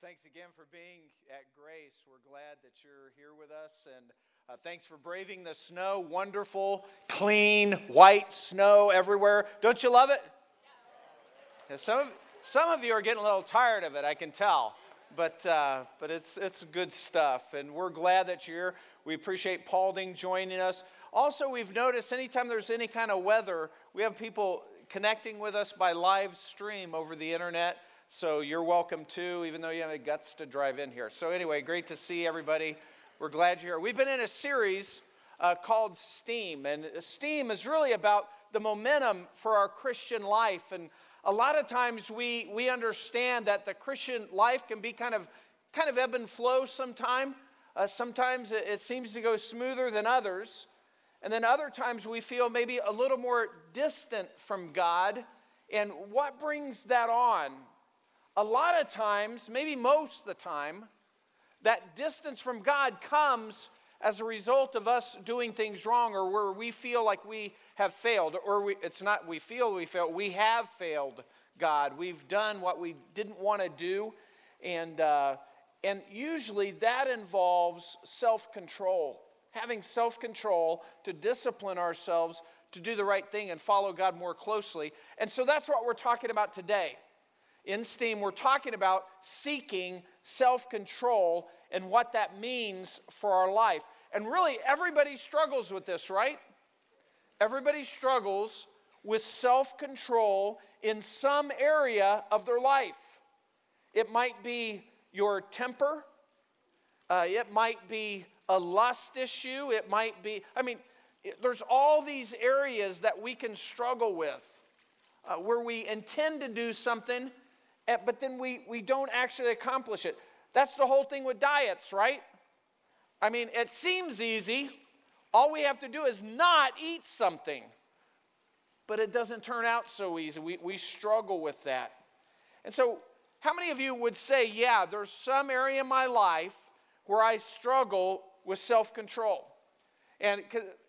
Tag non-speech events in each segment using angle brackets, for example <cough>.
Well, thanks again for being at Grace. We're glad that you're here with us. And uh, thanks for braving the snow. Wonderful, clean, white snow everywhere. Don't you love it? Yeah, some, of, some of you are getting a little tired of it, I can tell. But, uh, but it's, it's good stuff. And we're glad that you're here. We appreciate Paulding joining us. Also, we've noticed anytime there's any kind of weather, we have people connecting with us by live stream over the internet. So you're welcome too, even though you have the guts to drive in here. So, anyway, great to see everybody. We're glad you're here. We've been in a series uh, called STEAM, and STEAM is really about the momentum for our Christian life. And a lot of times we, we understand that the Christian life can be kind of, kind of ebb and flow sometime. Uh, sometimes it, it seems to go smoother than others. And then other times we feel maybe a little more distant from God. And what brings that on? A lot of times, maybe most of the time, that distance from God comes as a result of us doing things wrong or where we feel like we have failed. Or we, it's not we feel we failed, we have failed God. We've done what we didn't want to do. And, uh, and usually that involves self control, having self control to discipline ourselves to do the right thing and follow God more closely. And so that's what we're talking about today in STEAM, we're talking about seeking self control and what that means for our life. And really, everybody struggles with this, right? Everybody struggles with self control in some area of their life. It might be your temper, uh, it might be a lust issue, it might be, I mean, there's all these areas that we can struggle with uh, where we intend to do something Eh, but then we, we don't actually accomplish it. That's the whole thing with diets, right? I mean, it seems easy. All we have to do is not eat something. But it doesn't turn out so easy. We, we struggle with that. And so, how many of you would say, yeah, there's some area in my life where I struggle with self control? And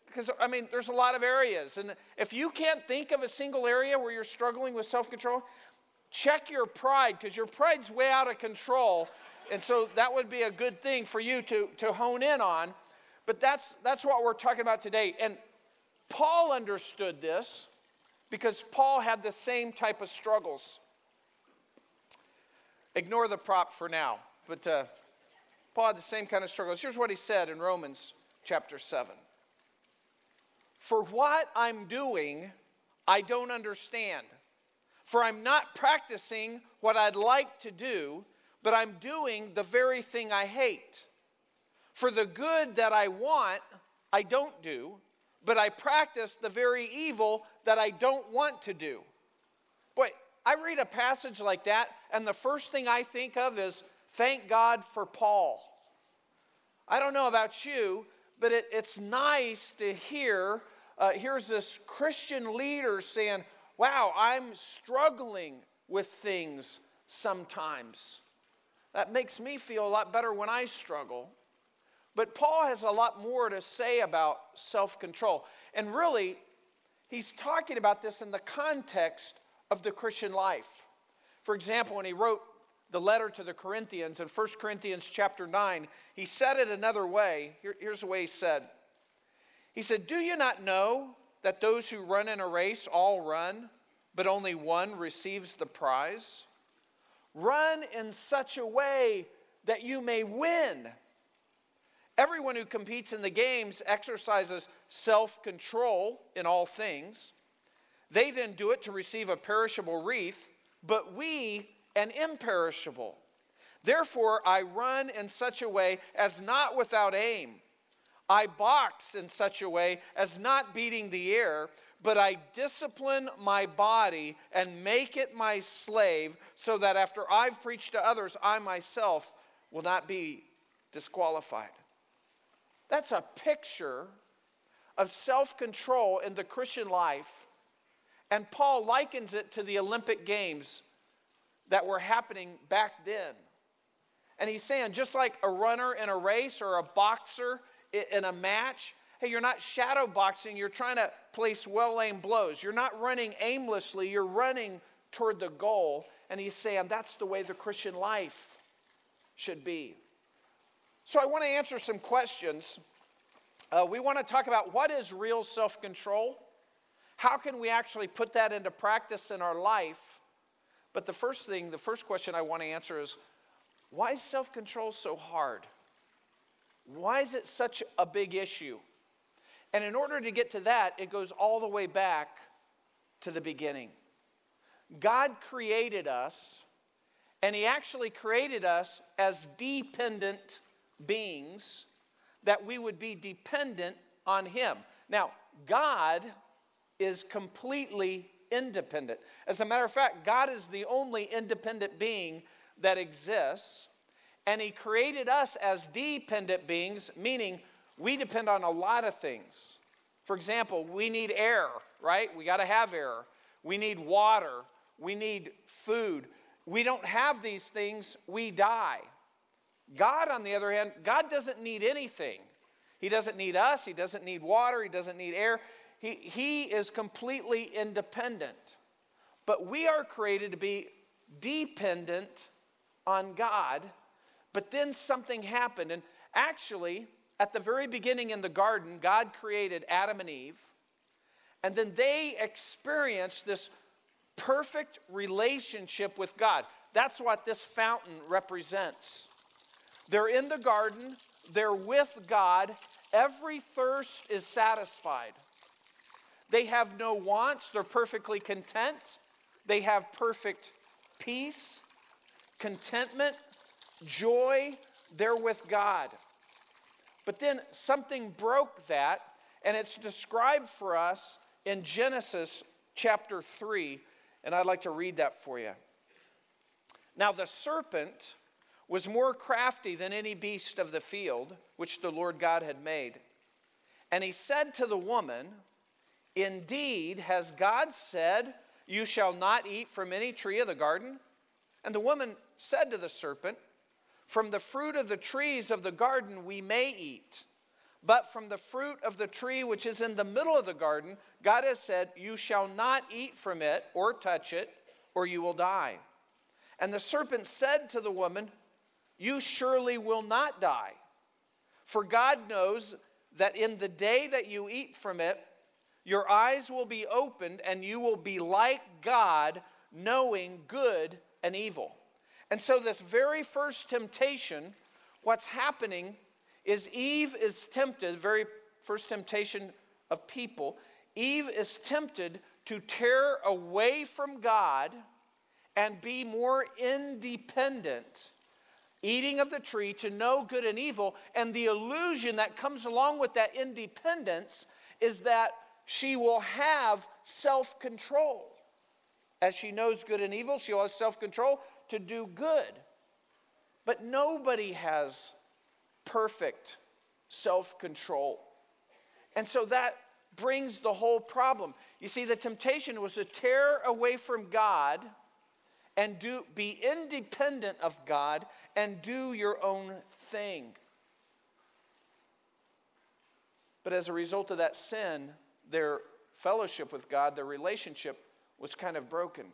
because, I mean, there's a lot of areas. And if you can't think of a single area where you're struggling with self control, check your pride because your pride's way out of control. And so that would be a good thing for you to, to hone in on. But that's, that's what we're talking about today. And Paul understood this because Paul had the same type of struggles. Ignore the prop for now, but uh, Paul had the same kind of struggles. Here's what he said in Romans chapter 7 For what I'm doing, I don't understand. For I'm not practicing what I'd like to do, but I'm doing the very thing I hate. For the good that I want, I don't do, but I practice the very evil that I don't want to do. Boy, I read a passage like that, and the first thing I think of is thank God for Paul. I don't know about you, but it, it's nice to hear. Uh, here's this Christian leader saying, wow, I'm struggling with things sometimes. That makes me feel a lot better when I struggle. But Paul has a lot more to say about self control. And really, he's talking about this in the context of the Christian life. For example, when he wrote the letter to the Corinthians in 1 Corinthians chapter 9, he said it another way. Here, here's the way he said He said, Do you not know that those who run in a race all run, but only one receives the prize? Run in such a way that you may win. Everyone who competes in the games exercises self control in all things. They then do it to receive a perishable wreath, but we an imperishable. Therefore, I run in such a way as not without aim. I box in such a way as not beating the air, but I discipline my body and make it my slave, so that after I've preached to others, I myself will not be disqualified. That's a picture of self control in the Christian life. And Paul likens it to the Olympic Games that were happening back then. And he's saying, just like a runner in a race or a boxer in a match, hey, you're not shadow boxing, you're trying to place well aimed blows. You're not running aimlessly, you're running toward the goal. And he's saying that's the way the Christian life should be. So I want to answer some questions. Uh, we want to talk about what is real self control? How can we actually put that into practice in our life? But the first thing, the first question I want to answer is why is self control so hard? Why is it such a big issue? And in order to get to that, it goes all the way back to the beginning. God created us, and He actually created us as dependent beings, that we would be dependent on Him. Now, God is completely independent. As a matter of fact, God is the only independent being that exists, and He created us as dependent beings, meaning we depend on a lot of things. For example, we need air, right? We got to have air. We need water. We need food. We don't have these things, we die. God, on the other hand, God doesn't need anything. He doesn't need us. He doesn't need water. He doesn't need air. He, he is completely independent. But we are created to be dependent on God. But then something happened. And actually, at the very beginning in the garden, God created Adam and Eve. And then they experienced this perfect relationship with God. That's what this fountain represents. They're in the garden, they're with God, every thirst is satisfied. They have no wants, they're perfectly content, they have perfect peace, contentment, joy, they're with God. But then something broke that, and it's described for us in Genesis chapter 3, and I'd like to read that for you. Now, the serpent was more crafty than any beast of the field which the Lord God had made. And he said to the woman, Indeed, has God said, You shall not eat from any tree of the garden? And the woman said to the serpent, From the fruit of the trees of the garden we may eat. But from the fruit of the tree which is in the middle of the garden, God has said, You shall not eat from it or touch it, or you will die. And the serpent said to the woman, You surely will not die. For God knows that in the day that you eat from it, your eyes will be opened and you will be like God, knowing good and evil. And so, this very first temptation, what's happening is Eve is tempted, very first temptation of people, Eve is tempted to tear away from God and be more independent, eating of the tree to know good and evil. And the illusion that comes along with that independence is that she will have self control. As she knows good and evil, she'll have self control to do good. But nobody has perfect self control. And so that brings the whole problem. You see, the temptation was to tear away from God and do, be independent of God and do your own thing. But as a result of that sin, their fellowship with God, their relationship was kind of broken.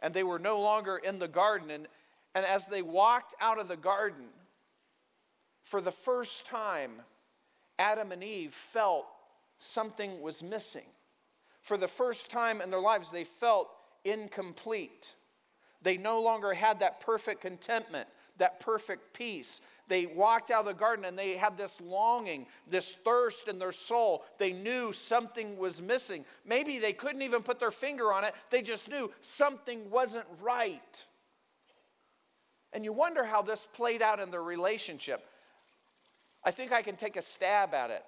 And they were no longer in the garden. And, and as they walked out of the garden, for the first time, Adam and Eve felt something was missing. For the first time in their lives, they felt incomplete. They no longer had that perfect contentment, that perfect peace. They walked out of the garden and they had this longing, this thirst in their soul. They knew something was missing. Maybe they couldn't even put their finger on it, they just knew something wasn't right. And you wonder how this played out in their relationship. I think I can take a stab at it.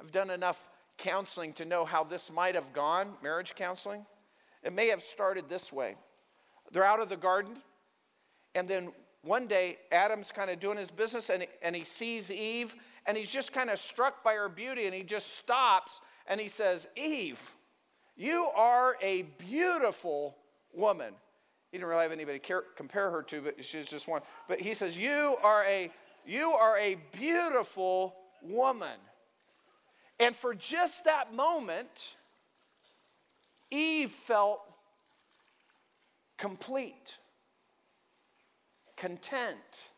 I've done enough counseling to know how this might have gone, marriage counseling. It may have started this way. They're out of the garden, and then one day Adam's kind of doing his business and, and he sees Eve, and he's just kind of struck by her beauty, and he just stops and he says, Eve, you are a beautiful woman. He didn't really have anybody care, compare her to, but she's just one. But he says, You are a you are a beautiful woman. And for just that moment, Eve felt complete. Content,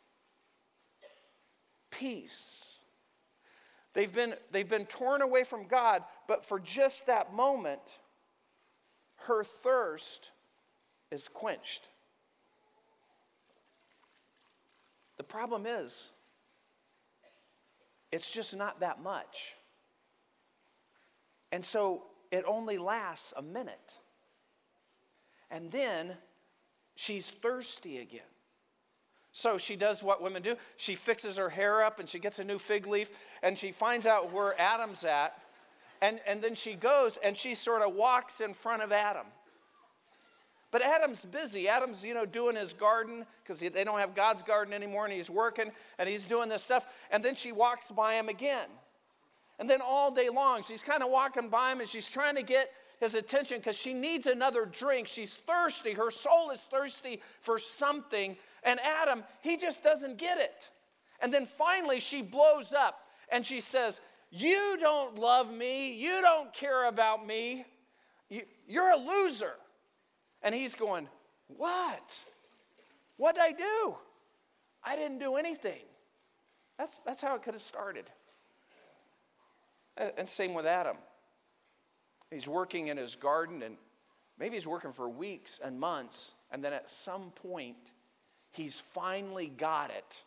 peace. They've been, they've been torn away from God, but for just that moment, her thirst is quenched. The problem is, it's just not that much. And so it only lasts a minute. And then she's thirsty again. So she does what women do. She fixes her hair up and she gets a new fig leaf and she finds out where Adam's at. And, and then she goes and she sort of walks in front of Adam. But Adam's busy. Adam's, you know, doing his garden because they don't have God's garden anymore and he's working and he's doing this stuff. And then she walks by him again. And then all day long, she's kind of walking by him and she's trying to get his attention because she needs another drink. She's thirsty. Her soul is thirsty for something. And Adam, he just doesn't get it. And then finally, she blows up and she says, You don't love me. You don't care about me. You're a loser. And he's going, What? What did I do? I didn't do anything. That's, that's how it could have started. And same with Adam. He's working in his garden, and maybe he's working for weeks and months, and then at some point, he's finally got it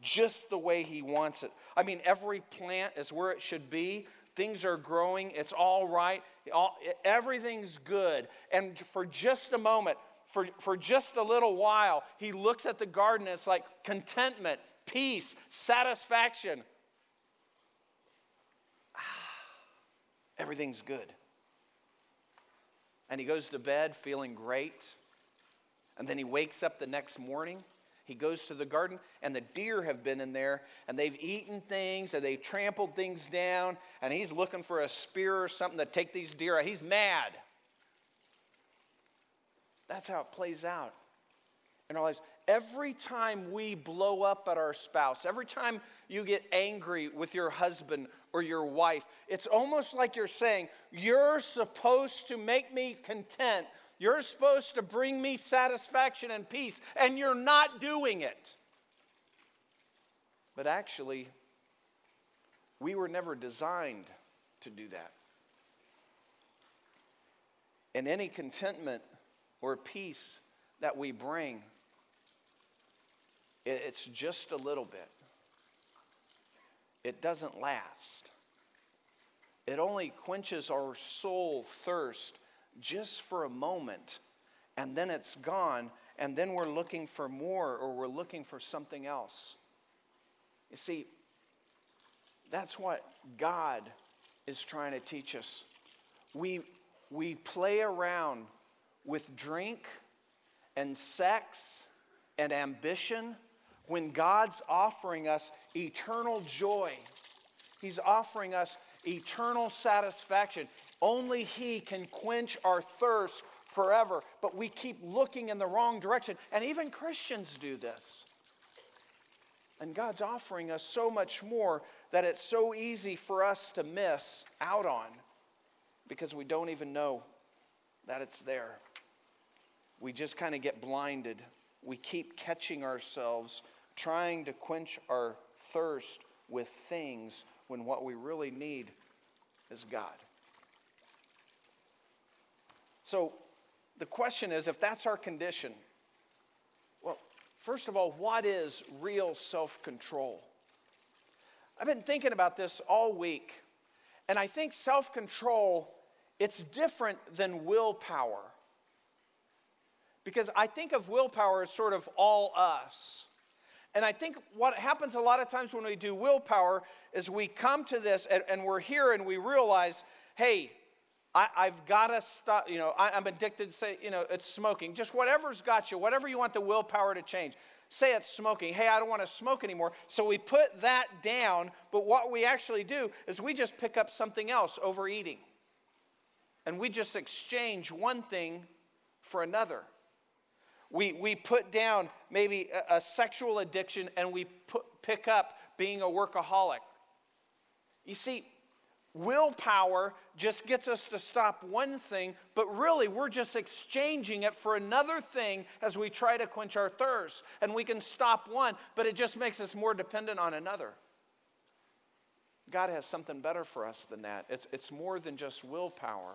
just the way he wants it. I mean, every plant is where it should be. Things are growing. It's all right. All, everything's good. And for just a moment, for, for just a little while, he looks at the garden. and it's like contentment, peace, satisfaction. Ah, everything's good. And he goes to bed feeling great. And then he wakes up the next morning. He goes to the garden, and the deer have been in there, and they've eaten things, and they've trampled things down, and he's looking for a spear or something to take these deer out. He's mad. That's how it plays out in our lives. Every time we blow up at our spouse, every time you get angry with your husband or your wife, it's almost like you're saying, You're supposed to make me content. You're supposed to bring me satisfaction and peace, and you're not doing it. But actually, we were never designed to do that. And any contentment or peace that we bring, it's just a little bit. It doesn't last. It only quenches our soul thirst just for a moment, and then it's gone, and then we're looking for more or we're looking for something else. You see, that's what God is trying to teach us. We, we play around with drink and sex and ambition when God's offering us eternal joy. He's offering us eternal satisfaction. Only He can quench our thirst forever. But we keep looking in the wrong direction. And even Christians do this. And God's offering us so much more that it's so easy for us to miss out on because we don't even know that it's there. We just kind of get blinded. We keep catching ourselves trying to quench our thirst with things when what we really need is God. So the question is if that's our condition, well, first of all, what is real self control? I've been thinking about this all week, and I think self control it's different than willpower. Because I think of willpower as sort of all us. And I think what happens a lot of times when we do willpower is we come to this and, and we're here and we realize, hey, I, have got to stop, you know, I, am addicted, say, you know, it's smoking. Just whatever's got you, whatever you want the willpower to change. Say it's smoking. Hey, I don't want to smoke anymore. So we put that down, but what we actually do is we just pick up something else, overeating. And we just exchange one thing for another. We, we put down maybe a, a sexual addiction and we put, pick up being a workaholic. You see, willpower just gets us to stop one thing, but really we're just exchanging it for another thing as we try to quench our thirst. And we can stop one, but it just makes us more dependent on another. God has something better for us than that. It's, it's more than just willpower.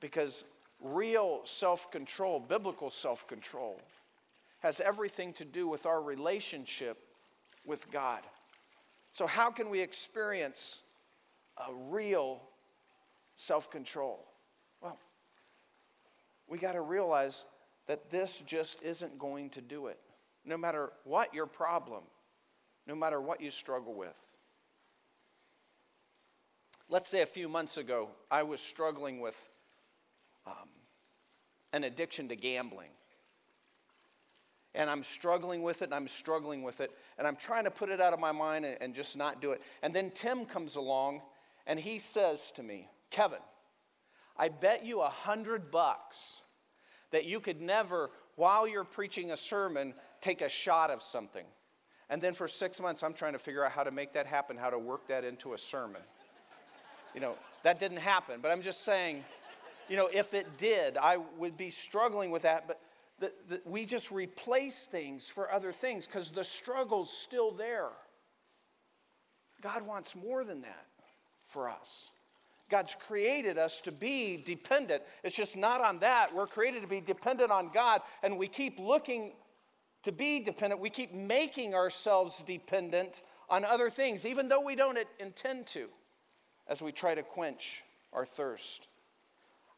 Because real self control, biblical self control, has everything to do with our relationship with God. So, how can we experience a real self control? Well, we got to realize that this just isn't going to do it. No matter what your problem, no matter what you struggle with. Let's say a few months ago, I was struggling with um, an addiction to gambling and I'm struggling with it and I'm struggling with it and I'm trying to put it out of my mind and, and, just not do it. And then Tim comes along and he says to me, Kevin, I bet you a hundred bucks that you could never, while you're preaching a sermon, take a shot of something. And then for six months, I'm trying to figure out how to make that happen, how to work that into a sermon. You know, that didn't happen, but I'm just saying, you know, if it did, I would be struggling with that. But the, the, we just replace things for other things because the struggle's still there. God wants more than that for us. God's created us to be dependent. It's just not on that. We're created to be dependent on God, and we keep looking to be dependent. We keep making ourselves dependent on other things, even though we don't intend to, as we try to quench our thirst.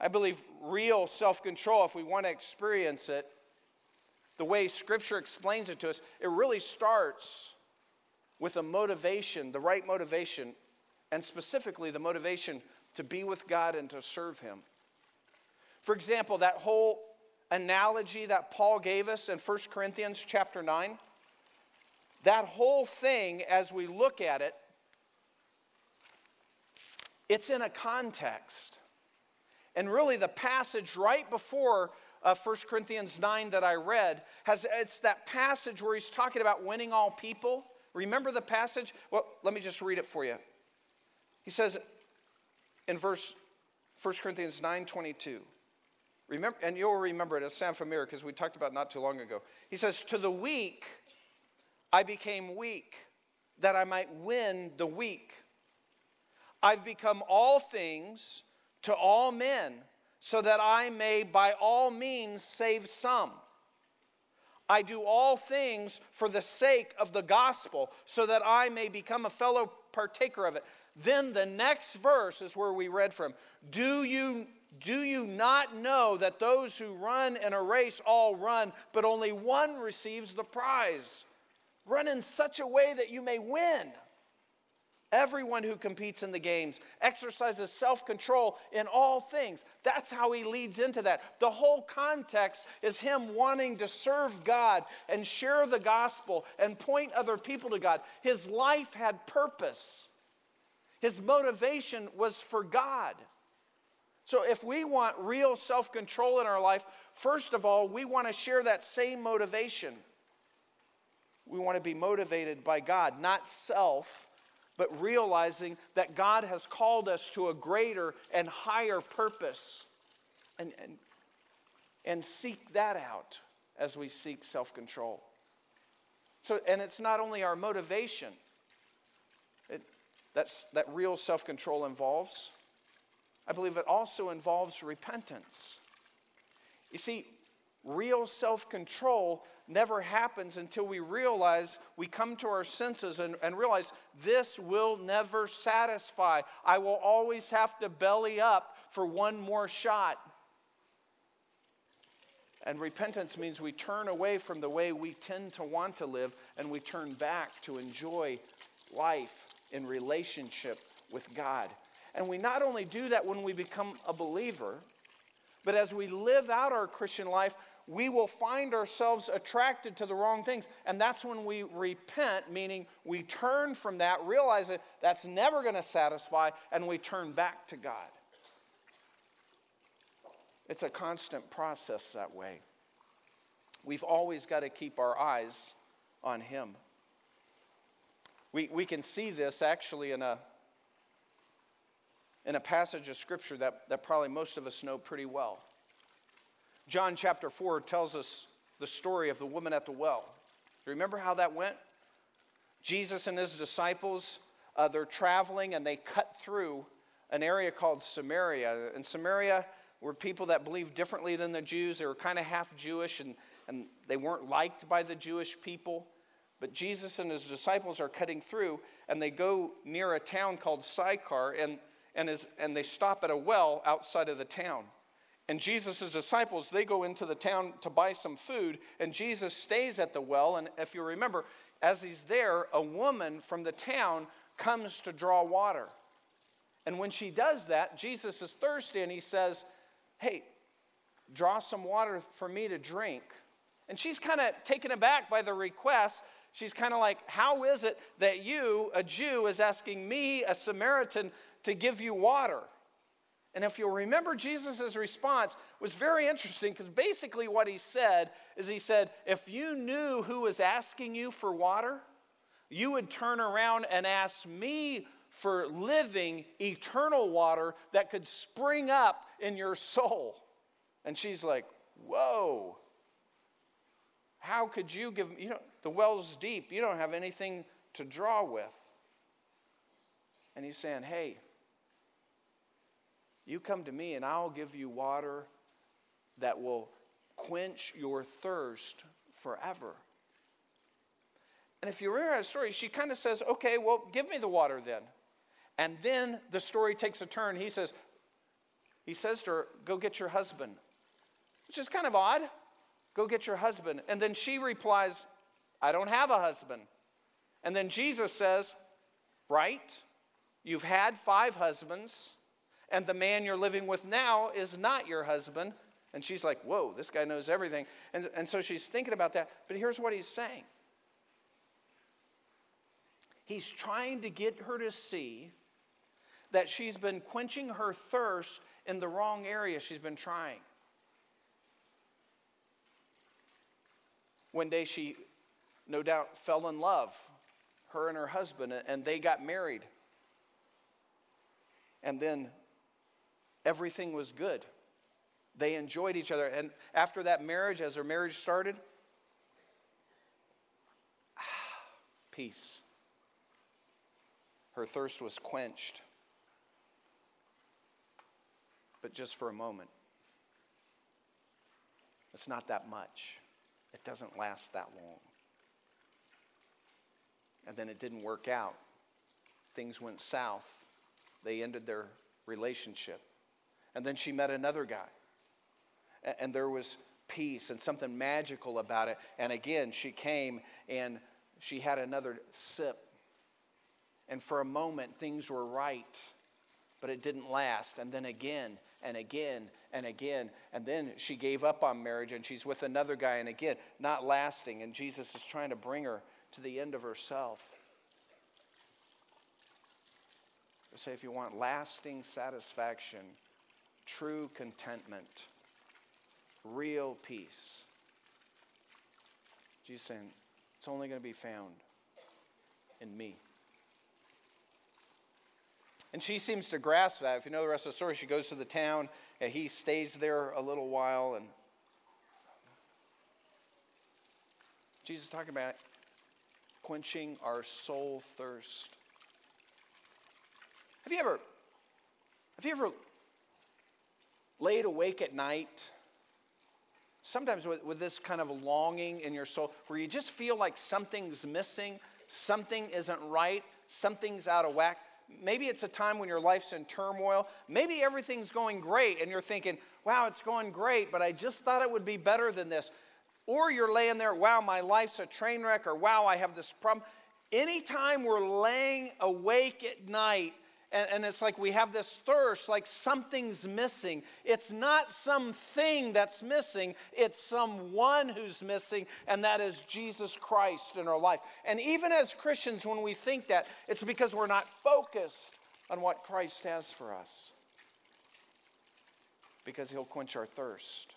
I believe real self control, if we want to experience it, the way Scripture explains it to us, it really starts with a motivation, the right motivation, and specifically the motivation to be with God and to serve Him. For example, that whole analogy that Paul gave us in 1 Corinthians chapter 9, that whole thing, as we look at it, it's in a context. And really, the passage right before uh, 1 Corinthians 9 that I read, has, it's that passage where he's talking about winning all people. Remember the passage? Well, let me just read it for you. He says in verse 1 Corinthians 9 22, remember, and you'll remember it, it'll sound familiar because we talked about not too long ago. He says, To the weak I became weak, that I might win the weak. I've become all things to all men, so that I may by all means save some. I do all things for the sake of the gospel, so that I may become a fellow partaker of it. Then the next verse is where we read from. Do you, do you not know that those who run in a race all run, but only one receives the prize? Run in such a way that you may win. Everyone who competes in the games exercises self control in all things. That's how he leads into that. The whole context is him wanting to serve God and share the gospel and point other people to God. His life had purpose, his motivation was for God. So, if we want real self control in our life, first of all, we want to share that same motivation. We want to be motivated by God, not self but realizing that God has called us to a greater and higher purpose and, and, and seek that out as we seek self control. So, and it's not only our motivation it, that's, that real self control involves, I believe it also involves repentance. You see, real self control never happens until we realize, we come to our senses and, and, realize this will never satisfy. I will always have to belly up for one more shot. And repentance means we turn away from the way we tend to want to live and we turn back to enjoy life in relationship with God. And we not only do that when we become a believer, but as we live out our Christian life, we will find ourselves attracted to the wrong things. And that's when we repent, meaning we turn from that, realize that that's never going to satisfy, and we turn back to God. It's a constant process that way. We've always got to keep our eyes on Him. We, we can see this actually in a, in a passage of scripture that, that probably most of us know pretty well. John chapter 4 tells us the story of the woman at the well. Do you remember how that went? Jesus and his disciples, uh, they're traveling and they cut through an area called Samaria. And Samaria were people that believed differently than the Jews. They were kind of half Jewish and, and they weren't liked by the Jewish people. But Jesus and his disciples are cutting through and they go near a town called Sychar and, and, is, and they stop at a well outside of the town. And Jesus' disciples, they go into the town to buy some food, and Jesus stays at the well. And if you remember, as he's there, a woman from the town comes to draw water. And when she does that, Jesus is thirsty and he says, Hey, draw some water for me to drink. And she's kind of taken aback by the request. She's kind of like, How is it that you, a Jew, is asking me, a Samaritan, to give you water? And if you'll remember, Jesus' response was very interesting because basically what he said is he said, If you knew who was asking you for water, you would turn around and ask me for living eternal water that could spring up in your soul. And she's like, Whoa, how could you give me? You know, the well's deep. You don't have anything to draw with. And he's saying, Hey, you come to me and I'll give you water that will quench your thirst forever. And if you remember that story, she kind of says, Okay, well, give me the water then. And then the story takes a turn. He says, he says to her, Go get your husband, which is kind of odd. Go get your husband. And then she replies, I don't have a husband. And then Jesus says, Right, you've had five husbands and the man you're living with now is not your husband. And she's like, whoa, this guy knows everything. And, and so she's thinking about that. But here's what he's saying He's trying to get her to see that she's been quenching her thirst in the wrong area. She's been trying. One day she, no doubt, fell in love, her and her husband, and they got married. And then everything was good. They enjoyed each other. And after that marriage, as their marriage started, <sighs> peace. Her thirst was quenched, but just for a moment. It's not that much, it doesn't last that long. And then it didn't work out. Things went south. They ended their relationship. And then she met another guy. And there was peace and something magical about it. And again, she came and she had another sip. And for a moment, things were right, but it didn't last. And then again, and again, and again. And then she gave up on marriage and she's with another guy, and again, not lasting. And Jesus is trying to bring her to the end of herself. say, if you want lasting satisfaction, true contentment, real peace. Jesus saying, it's only going to be found in me. And she seems to grasp that. If you know the rest of the story, she goes to the town, and he stays there a little while, and Jesus is talking about quenching our soul thirst. Have you ever, have you ever laid awake at night, sometimes with, with this kind of longing in your soul where you just feel like something's missing, something isn't right, something's out of whack. Maybe it's a time when your life's in turmoil. Maybe everything's going great and you're thinking, wow, it's going great, but I just thought it would be better than this. Or you're laying there, wow, my life's a train wreck, or wow, I have this problem. Anytime we're laying awake at night and, and it's like we have this thirst, like something's missing. It's not something that's missing, it's someone who's missing, and that is Jesus Christ in our life. And even as Christians, when we think that, it's because we're not focused on what Christ has for us. Because he'll quench our thirst.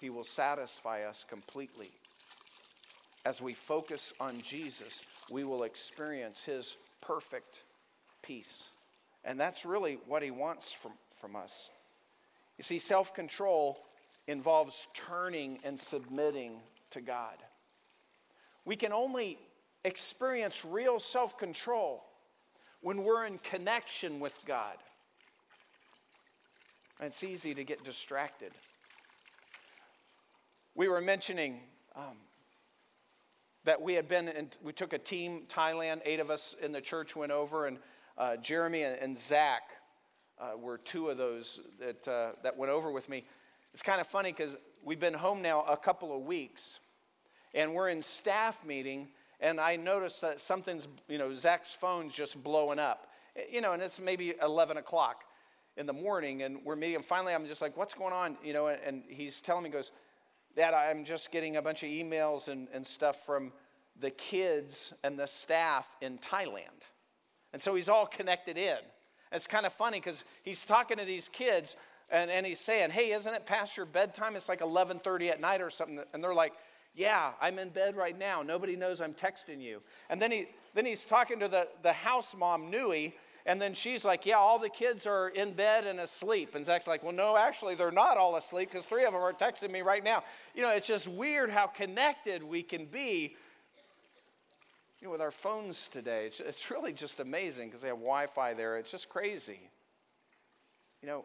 He will satisfy us completely. As we focus on Jesus, we will experience his perfect peace And that's really what he wants from, from us. You see, self control involves turning and submitting to God. We can only experience real self control when we're in connection with God. And it's easy to get distracted. We were mentioning um, that we had been, in, we took a team, Thailand, eight of us in the church went over, and uh, Jeremy and, and Zach uh, were two of those that, uh, that went over with me. It's kind of funny because we've been home now a couple of weeks, and we're in staff meeting, and I noticed that something's, you know, Zach's phone's just blowing up. You know, and it's maybe 11 o'clock in the morning, and we're meeting, and finally I'm just like, what's going on? You know, and he's telling me, goes, Dad, I'm just getting a bunch of emails and, and stuff from the kids and the staff in Thailand. And so he's all connected in. It's kind of funny because he's talking to these kids and, and he's saying, Hey, isn't it past your bedtime? It's like 11:30 at night or something. And they're like, Yeah, I'm in bed right now. Nobody knows I'm texting you. And then he then he's talking to the, the house mom, Nui, and then she's like, Yeah, all the kids are in bed and asleep. And Zach's like, Well, no, actually, they're not all asleep because three of them are texting me right now. You know, it's just weird how connected we can be you know, with our phones today. It's, it's really just amazing because they have Wi Fi there. It's just crazy. You know,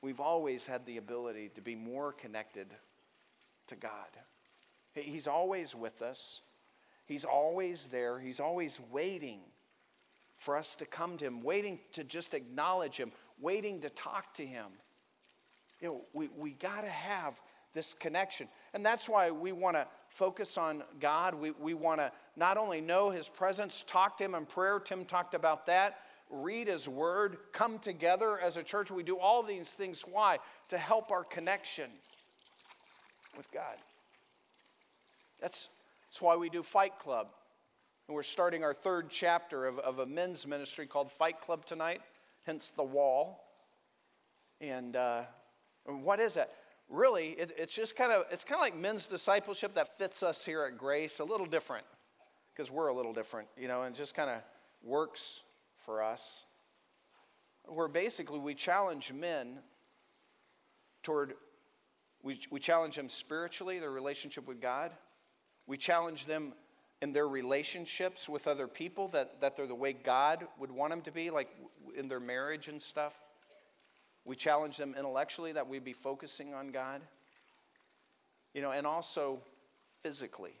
we've always had the ability to be more connected to God. He's always with us, He's always there, He's always waiting for us to come to Him, waiting to just acknowledge Him, waiting to talk to Him. You know, we, we got to have this connection. And that's why we want to focus on God. We, we want to not only know His presence, talk to Him in prayer. Tim talked about that. Read His Word, come together as a church. We do all these things. Why? To help our connection with God. That's, that's why we do Fight Club. And we're starting our third chapter of, of a men's ministry called Fight Club tonight, hence the wall. And, uh, what is that? Really, it, it's just kind of it's kind of like men's discipleship that fits us here at Grace a little different because we're a little different, you know, and just kind of works for us. Where basically we challenge men toward we, we challenge them spiritually, their relationship with God. We challenge them in their relationships with other people that, that they're the way God would want them to be, like in their marriage and stuff. We challenge them intellectually that we be focusing on God. You know, and also physically.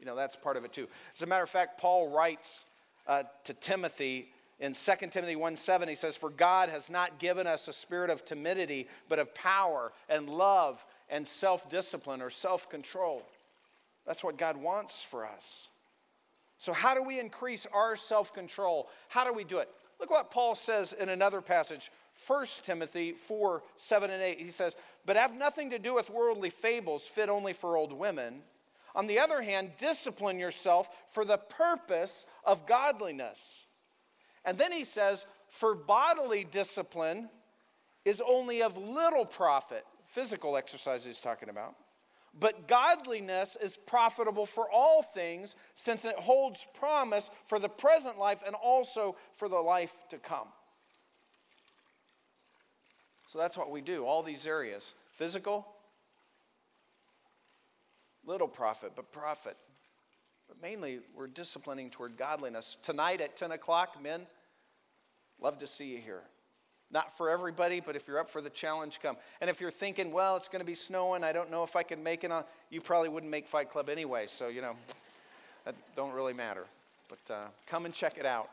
You know, that's part of it too. As a matter of fact, Paul writes uh, to Timothy in 2 Timothy 1 7, he says, For God has not given us a spirit of timidity, but of power and love and self discipline or self control. That's what God wants for us. So, how do we increase our self control? How do we do it? Look what Paul says in another passage, 1 Timothy 4 7 and 8. He says, But have nothing to do with worldly fables fit only for old women. On the other hand, discipline yourself for the purpose of godliness. And then he says, For bodily discipline is only of little profit. Physical exercise he's talking about. But godliness is profitable for all things, since it holds promise for the present life and also for the life to come. So that's what we do, all these areas physical, little profit, but profit. But mainly, we're disciplining toward godliness. Tonight at 10 o'clock, men, love to see you here. Not for everybody, but if you're up for the challenge, come. And if you're thinking, well, it's going to be snowing, I don't know if I can make it on, you probably wouldn't make Fight Club anyway, so, you know, that don't really matter. But uh, come and check it out.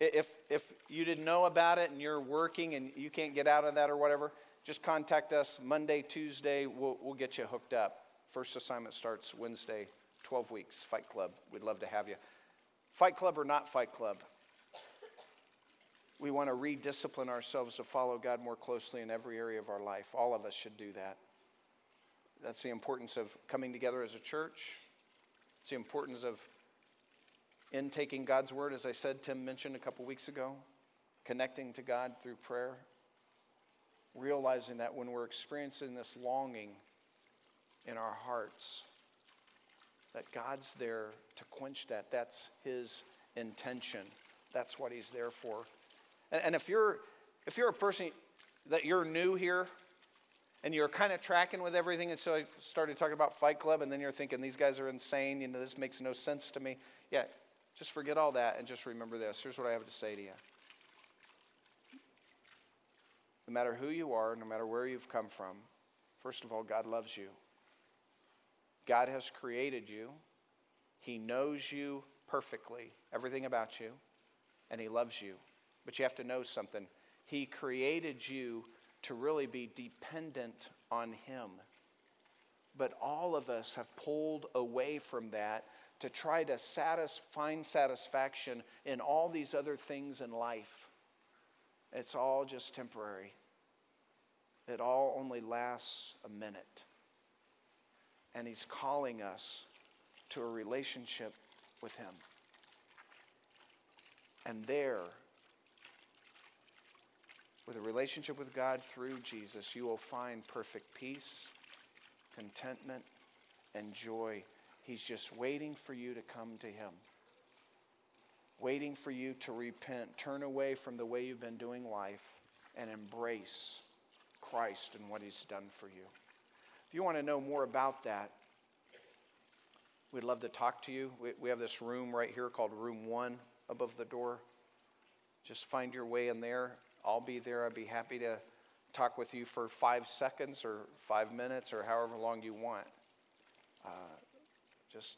If, if you didn't know about it and you're working and you can't get out of that or whatever, just contact us Monday, Tuesday. We'll, we'll get you hooked up. First assignment starts Wednesday, 12 weeks, Fight Club. We'd love to have you. Fight Club or not Fight Club, we want to rediscipline ourselves to follow God more closely in every area of our life. All of us should do that. That's the importance of coming together as a church. It's the importance of intaking God's word, as I said, Tim mentioned a couple weeks ago, connecting to God through prayer, realizing that when we're experiencing this longing in our hearts, that God's there to quench that. That's His intention. That's what He's there for And, and if you're if you're a person that you're new here and you're kind of tracking with everything, and so I started talking about Fight Club, and then you're thinking these guys are insane, you know, this makes no sense to me. Yeah, just forget all that and just remember this. Here's what I have to say to you. No matter who you are, no matter where you've come from, first of all, God loves you. God has created you. He knows you perfectly, everything about you, and He loves you. But you have to know something. He created you to really be dependent on Him. But all of us have pulled away from that to try to satis- find satisfaction in all these other things in life. It's all just temporary, it all only lasts a minute. And He's calling us to a relationship with Him. And there, with a relationship with God through Jesus, you will find perfect peace, contentment, and joy. He's just waiting for you to come to Him, waiting for you to repent, turn away from the way you've been doing life, and embrace Christ and what He's done for you. If you want to know more about that, we'd love to talk to you. We, we have this room right here called Room One above the door. Just find your way in there. I'll be there. I'd be happy to talk with you for five seconds or five minutes or however long you want. Uh, just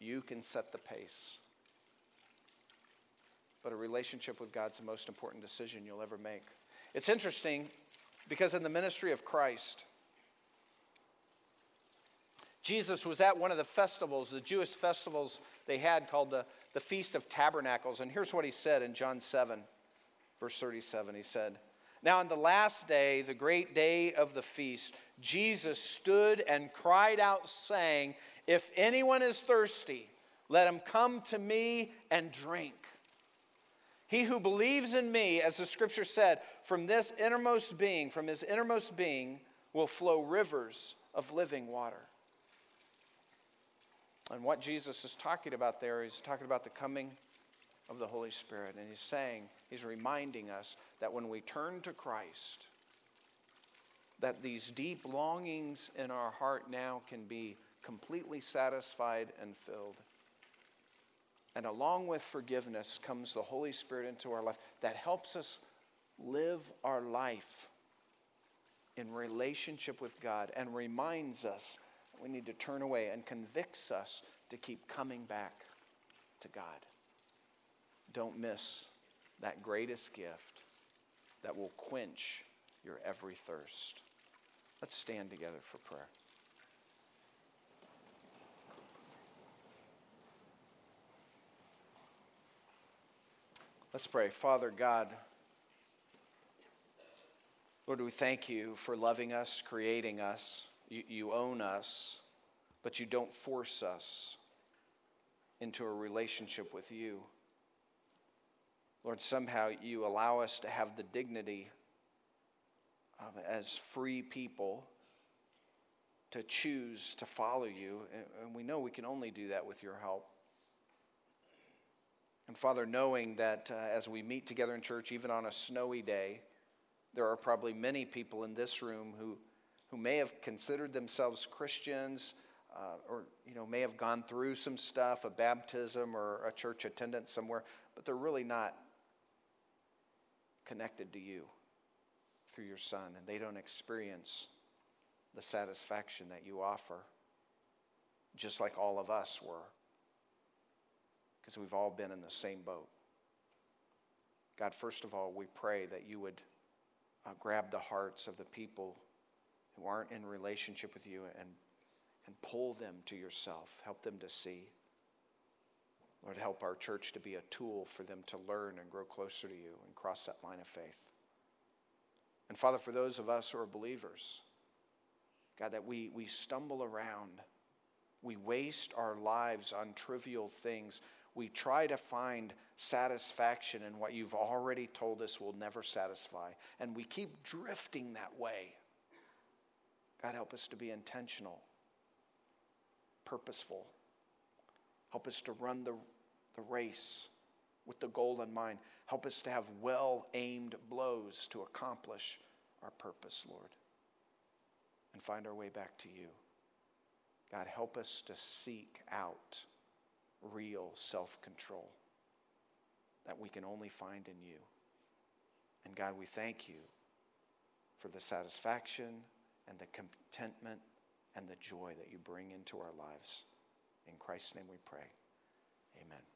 you can set the pace. But a relationship with God's the most important decision you'll ever make. It's interesting because in the ministry of Christ, Jesus was at one of the festivals, the Jewish festivals they had called the, the Feast of Tabernacles. And here's what he said in John 7. Verse 37, he said, Now on the last day, the great day of the feast, Jesus stood and cried out, saying, If anyone is thirsty, let him come to me and drink. He who believes in me, as the scripture said, from this innermost being, from his innermost being, will flow rivers of living water. And what Jesus is talking about there, he's talking about the coming of the Holy Spirit. And he's saying, he's reminding us that when we turn to Christ, that these deep longings in our heart now can be completely satisfied and filled. And along with forgiveness comes the Holy Spirit into our life that helps us live our life in relationship with God and reminds us we need to turn away and convicts us to keep coming back to God. Don't miss that greatest gift that will quench your every thirst. Let's stand together for prayer. Let's pray. Father God, Lord, we thank you for loving us, creating us. You, you own us, but you don't force us into a relationship with you. Lord, somehow you allow us to have the dignity of, as free people to choose to follow you. And we know we can only do that with your help. And Father, knowing that uh, as we meet together in church, even on a snowy day, there are probably many people in this room who, who may have considered themselves Christians uh, or you know may have gone through some stuff, a baptism or a church attendance somewhere, but they're really not connected to you through your Son, and they don't experience the satisfaction that you offer, just like all of us were, because we've all been in the same boat. God, first of all, we pray that you would uh, grab the hearts of the people who aren't in relationship with you and, and pull them to yourself. Help them to see. Lord, help our church to be a tool for them to learn and grow closer to you and cross that line of faith. And Father, for those of us who are believers, God, that we, we stumble around, we waste our lives on trivial things. We try to find satisfaction in what you've already told us will never satisfy. And we keep drifting that way. God, help us to be intentional, purposeful. Help us to run the the race with the goal in mind. Help us to have well aimed blows to accomplish our purpose, Lord, and find our way back to you. God, help us to seek out real self control that we can only find in you. And God, we thank you for the satisfaction and the contentment and the joy that you bring into our lives. In Christ's name we pray. Amen.